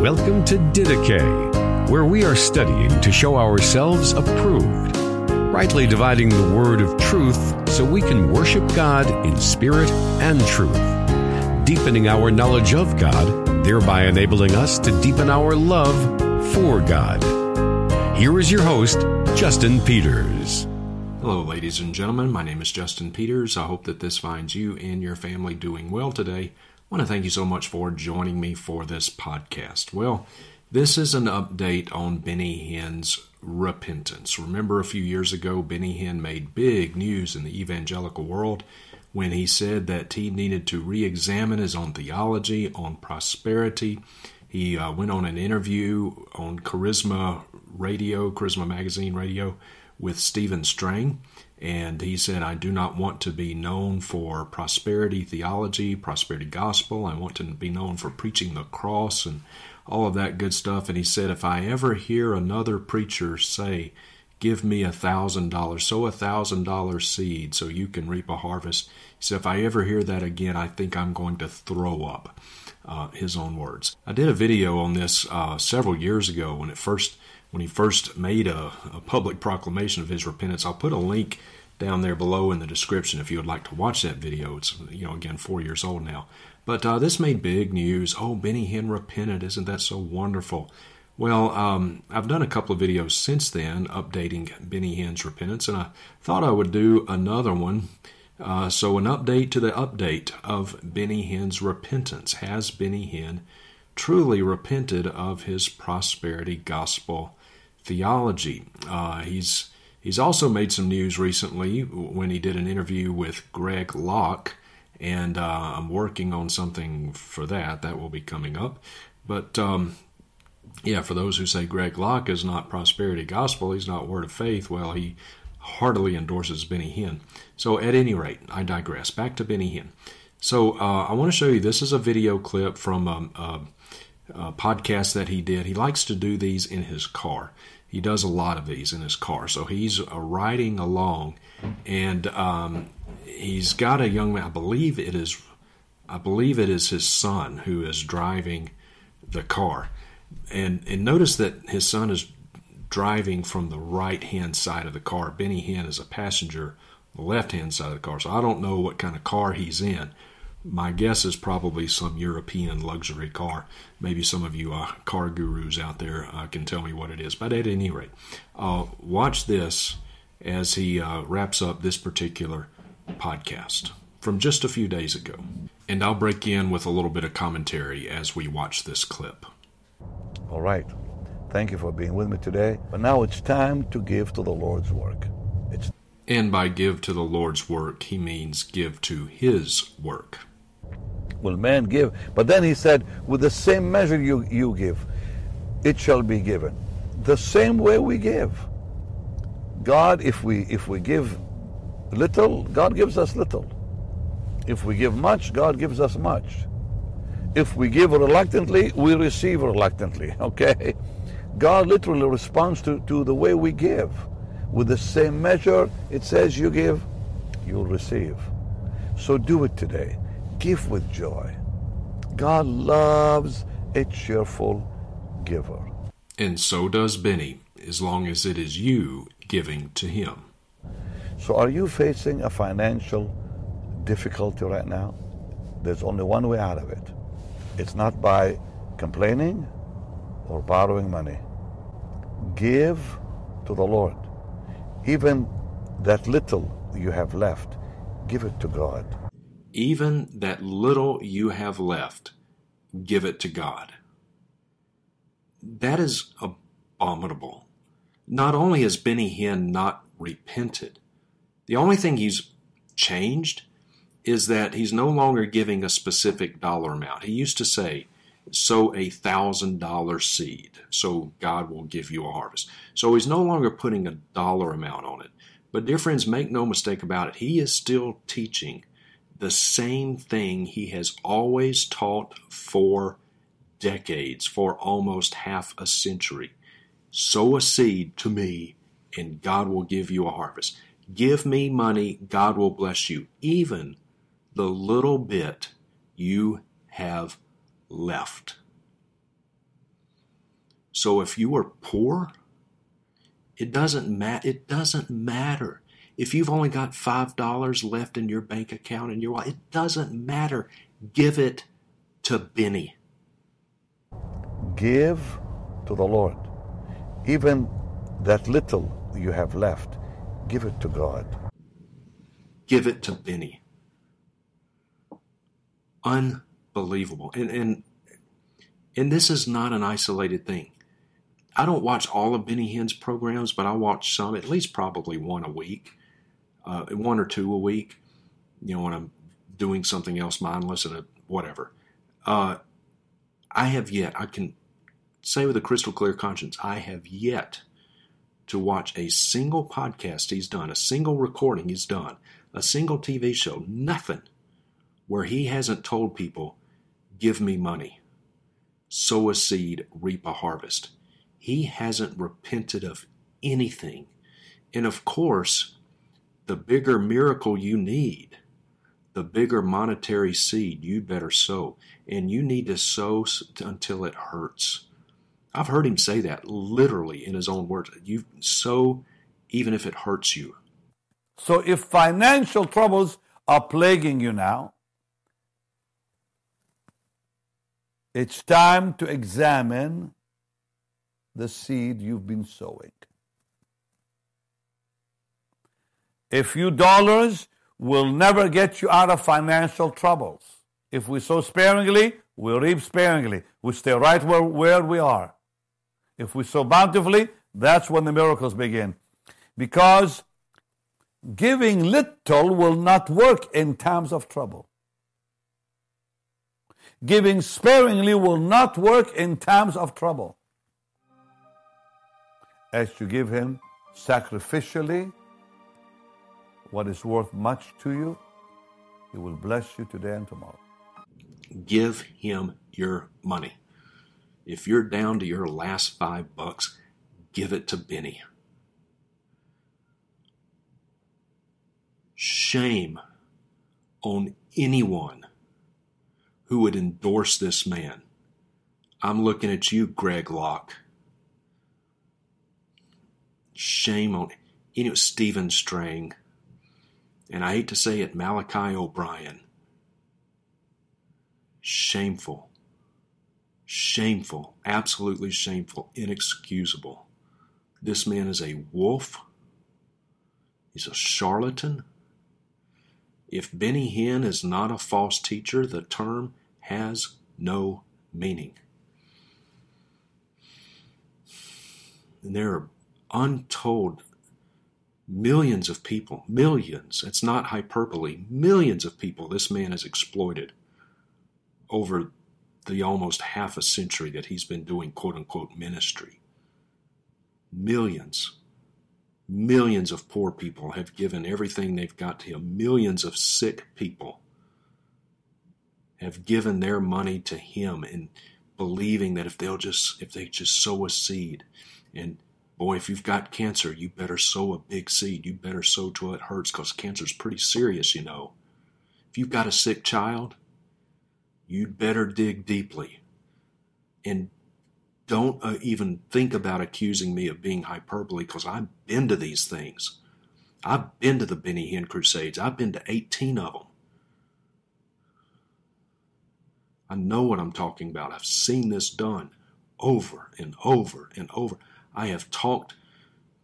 Welcome to Didache, where we are studying to show ourselves approved, rightly dividing the word of truth so we can worship God in spirit and truth, deepening our knowledge of God, thereby enabling us to deepen our love for God. Here is your host, Justin Peters. Hello, ladies and gentlemen. My name is Justin Peters. I hope that this finds you and your family doing well today. I want to thank you so much for joining me for this podcast. Well, this is an update on Benny Hinn's repentance. Remember, a few years ago, Benny Hinn made big news in the evangelical world when he said that he needed to re examine his own theology on prosperity. He uh, went on an interview on Charisma Radio, Charisma Magazine Radio, with Stephen Strang and he said, I do not want to be known for prosperity theology, prosperity gospel. I want to be known for preaching the cross and all of that good stuff. And he said, if I ever hear another preacher say, Give me a thousand dollars, sow a thousand dollar seed so you can reap a harvest. He said, If I ever hear that again, I think I'm going to throw up. Uh, his own words. I did a video on this uh, several years ago when it first when he first made a, a, public proclamation of his repentance. I'll put a link down there below in the description if you would like to watch that video. It's you know again four years old now, but uh, this made big news. Oh, Benny Hinn repented! Isn't that so wonderful? Well, um, I've done a couple of videos since then updating Benny Hinn's repentance, and I thought I would do another one. Uh, so, an update to the update of Benny Hinn's repentance. Has Benny Hinn truly repented of his prosperity gospel theology. Uh, he's he's also made some news recently when he did an interview with Greg Locke, and uh, I'm working on something for that. That will be coming up. But um, yeah, for those who say Greg Locke is not prosperity gospel, he's not word of faith. Well, he heartily endorses Benny Hinn. So at any rate, I digress. Back to Benny Hinn. So uh, I want to show you. This is a video clip from a, uh, uh, podcast that he did. He likes to do these in his car. He does a lot of these in his car. So he's uh, riding along, and um, he's got a young man. I believe it is, I believe it is his son who is driving the car, and and notice that his son is driving from the right hand side of the car. Benny Hinn is a passenger, the left hand side of the car. So I don't know what kind of car he's in my guess is probably some European luxury car. Maybe some of you uh, car gurus out there uh, can tell me what it is. But at any rate, uh, watch this as he uh, wraps up this particular podcast from just a few days ago. And I'll break in with a little bit of commentary as we watch this clip. All right. Thank you for being with me today. But now it's time to give to the Lord's work. It's and by give to the Lord's work, he means give to his work will man give? But then he said, with the same measure you, you give, it shall be given. The same way we give. God, if we if we give little, God gives us little. If we give much, God gives us much. If we give reluctantly, we receive reluctantly. Okay? God literally responds to, to the way we give. With the same measure it says you give, you'll receive. So do it today give with joy. God loves a cheerful giver. And so does Benny, as long as it is you giving to him. So, are you facing a financial difficulty right now? There's only one way out of it. It's not by complaining or borrowing money. Give to the Lord. Even that little you have left, give it to God even that little you have left, give it to God. That is abominable. Not only has Benny Hinn not repented, the only thing he's changed is that he's no longer giving a specific dollar amount. He used to say, sow a thousand dollar seed, so God will give you a harvest. So he's no longer putting a dollar amount on it. But, dear friends, make no mistake about it, he is still teaching the same thing he has always taught for decades, for almost half a century. Sow a seed to me, and God will give you a harvest. Give me money, God will bless you, even the little bit you have left. So if you are poor, it doesn't matter. It doesn't matter. If you've only got five dollars left in your bank account and your it doesn't matter. Give it to Benny. Give to the Lord. Even that little you have left, give it to God. Give it to Benny. Unbelievable. And and and this is not an isolated thing. I don't watch all of Benny Hinn's programs, but I watch some, at least probably one a week, uh, one or two a week. You know, when I'm doing something else mindless and whatever. Uh, I have yet, I can say with a crystal clear conscience, I have yet to watch a single podcast he's done, a single recording he's done, a single TV show, nothing where he hasn't told people, give me money, sow a seed, reap a harvest. He hasn't repented of anything. And of course, the bigger miracle you need, the bigger monetary seed you better sow. And you need to sow until it hurts. I've heard him say that literally in his own words. You sow even if it hurts you. So if financial troubles are plaguing you now, it's time to examine the seed you've been sowing. A few dollars will never get you out of financial troubles. If we sow sparingly, we reap sparingly. We stay right where, where we are. If we sow bountifully, that's when the miracles begin. Because giving little will not work in times of trouble. Giving sparingly will not work in times of trouble as you give Him sacrificially what is worth much to you, He will bless you today and tomorrow. Give Him your money. If you're down to your last five bucks, give it to Benny. Shame on anyone who would endorse this man. I'm looking at you, Greg Locke shame on know Stephen Strang, and I hate to say it, Malachi O'Brien. Shameful, shameful, absolutely shameful, inexcusable. This man is a wolf. He's a charlatan. If Benny Hinn is not a false teacher, the term has no meaning. And there are untold millions of people, millions, it's not hyperbole, millions of people this man has exploited over the almost half a century that he's been doing quote unquote ministry. Millions, millions of poor people have given everything they've got to him. Millions of sick people have given their money to him and believing that if they'll just if they just sow a seed and Boy, if you've got cancer, you better sow a big seed. You better sow till it hurts because cancer's pretty serious, you know. If you've got a sick child, you'd better dig deeply. And don't uh, even think about accusing me of being hyperbole because I've been to these things. I've been to the Benny Hinn Crusades. I've been to 18 of them. I know what I'm talking about. I've seen this done over and over and over. I have talked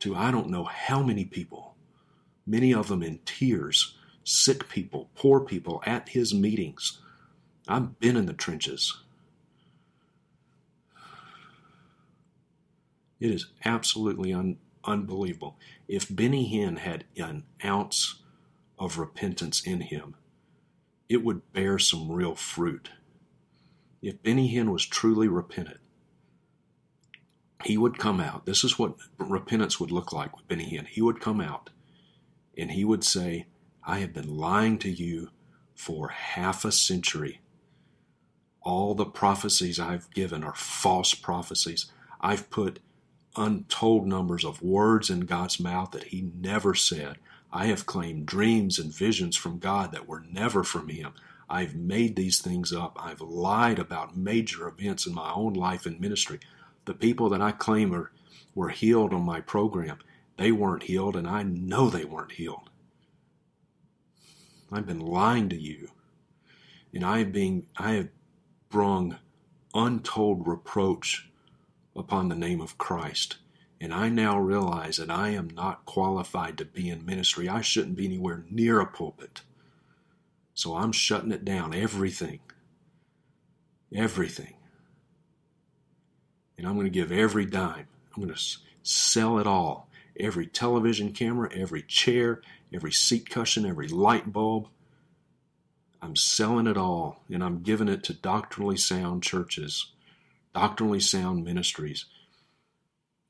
to I don't know how many people, many of them in tears, sick people, poor people at his meetings. I've been in the trenches. It is absolutely un- unbelievable. If Benny Hinn had an ounce of repentance in him, it would bear some real fruit. If Benny Hinn was truly repentant, he would come out. This is what repentance would look like with Benny Hinn. He would come out and he would say, I have been lying to you for half a century. All the prophecies I've given are false prophecies. I've put untold numbers of words in God's mouth that He never said. I have claimed dreams and visions from God that were never from Him. I've made these things up. I've lied about major events in my own life and ministry. The people that I claim are, were healed on my program, they weren't healed, and I know they weren't healed. I've been lying to you, and I have been I have brung untold reproach upon the name of Christ. And I now realize that I am not qualified to be in ministry. I shouldn't be anywhere near a pulpit. So I'm shutting it down, everything. Everything. And I'm going to give every dime. I'm going to sell it all. Every television camera, every chair, every seat cushion, every light bulb. I'm selling it all and I'm giving it to doctrinally sound churches, doctrinally sound ministries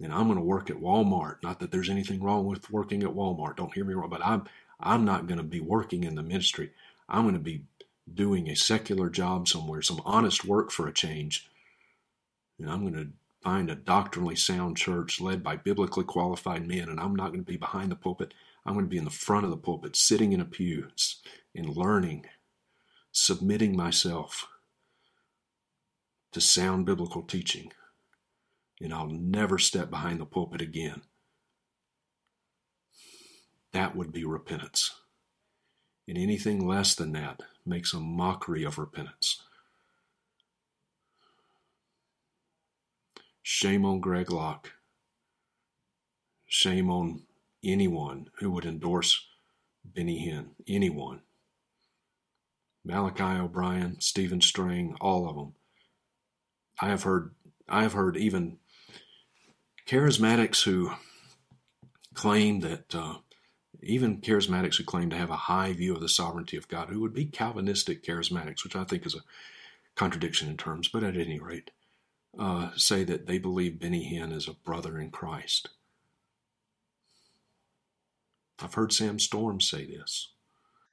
and I'm going to work at Walmart. Not that there's anything wrong with working at Walmart. Don't hear me wrong, but I'm I'm not going to be working in the ministry. I'm going to be doing a secular job somewhere, some honest work for a change. And I'm going to find a doctrinally sound church led by biblically qualified men, and I'm not going to be behind the pulpit. I'm going to be in the front of the pulpit, sitting in a pew and learning, submitting myself to sound biblical teaching and I'll never step behind the pulpit again. That would be repentance. And anything less than that makes a mockery of repentance. Shame on Greg Locke. Shame on anyone who would endorse Benny Hinn. Anyone. Malachi O'Brien, Stephen Strang, all of them. I have heard I have heard even charismatics who claim that, uh, even charismatics who claim to have a high view of the sovereignty of God, who would be Calvinistic charismatics, which I think is a contradiction in terms, but at any rate, uh, say that they believe Benny Hinn is a brother in Christ. I've heard Sam Storm say this.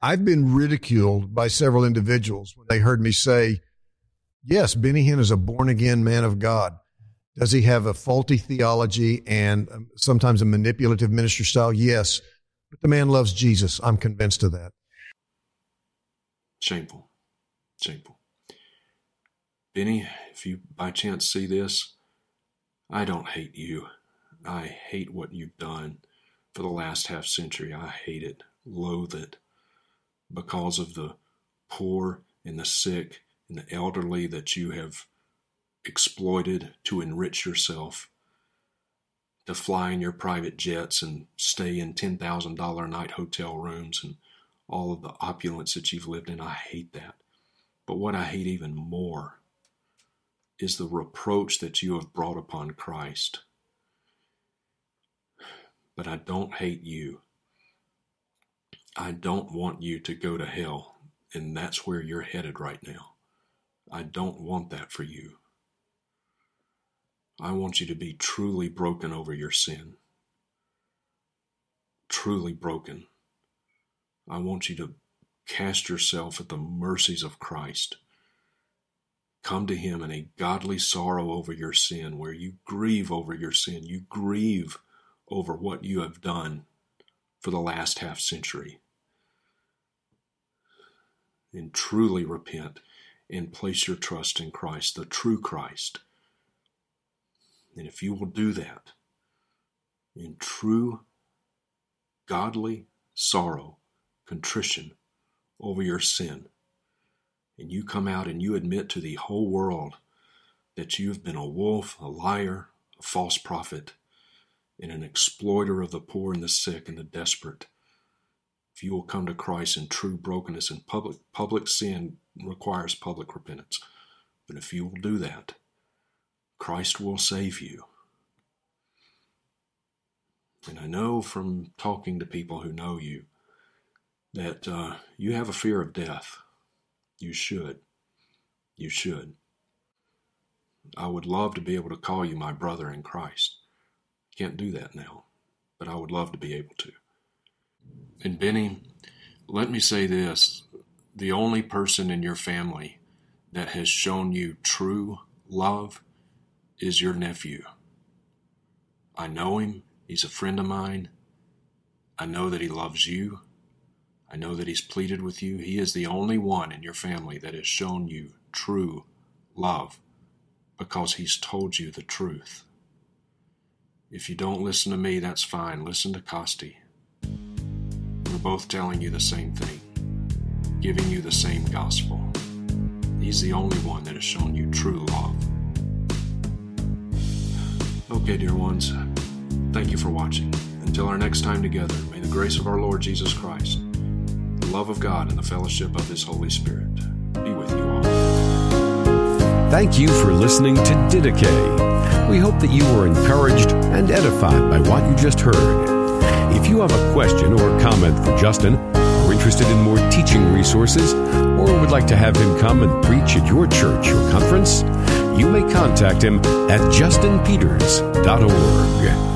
I've been ridiculed by several individuals when they heard me say, Yes, Benny Hinn is a born again man of God. Does he have a faulty theology and um, sometimes a manipulative minister style? Yes. But the man loves Jesus. I'm convinced of that. Shameful. Shameful. Benny, if you by chance see this, I don't hate you. I hate what you've done for the last half century. I hate it, loathe it, because of the poor and the sick and the elderly that you have exploited to enrich yourself, to fly in your private jets and stay in $10,000 a night hotel rooms and all of the opulence that you've lived in. I hate that. But what I hate even more is the reproach that you have brought upon Christ. But I don't hate you. I don't want you to go to hell, and that's where you're headed right now. I don't want that for you. I want you to be truly broken over your sin. Truly broken. I want you to cast yourself at the mercies of Christ. Come to Him in a godly sorrow over your sin, where you grieve over your sin. You grieve over what you have done for the last half century. And truly repent and place your trust in Christ, the true Christ and if you will do that in true godly sorrow, contrition over your sin, and you come out and you admit to the whole world that you've been a wolf, a liar, a false prophet, and an exploiter of the poor and the sick and the desperate. If you will come to Christ in true brokenness and public public sin requires public repentance. But if you will do that, Christ will save you. And I know from talking to people who know you that uh, you have a fear of death. You should. You should. I would love to be able to call you my brother in Christ. Can't do that now, but I would love to be able to. And Benny, let me say this the only person in your family that has shown you true love is your nephew. I know him. He's a friend of mine. I know that he loves you. I know that he's pleaded with you. He is the only one in your family that has shown you true love, because he's told you the truth. If you don't listen to me, that's fine. Listen to Costi. We're both telling you the same thing, giving you the same gospel. He's the only one that has shown you true love. Okay, dear ones, thank you for watching. Until our next time together, may the grace of our Lord Jesus Christ, love of God, and the fellowship of His Holy Spirit be with you all. Thank you for listening to Didache. We hope that you were encouraged and edified by what you just heard. If you have a question or comment for Justin, are interested in more teaching resources, or would like to have him come and preach at your church or conference, you may contact him at justinpeters.org.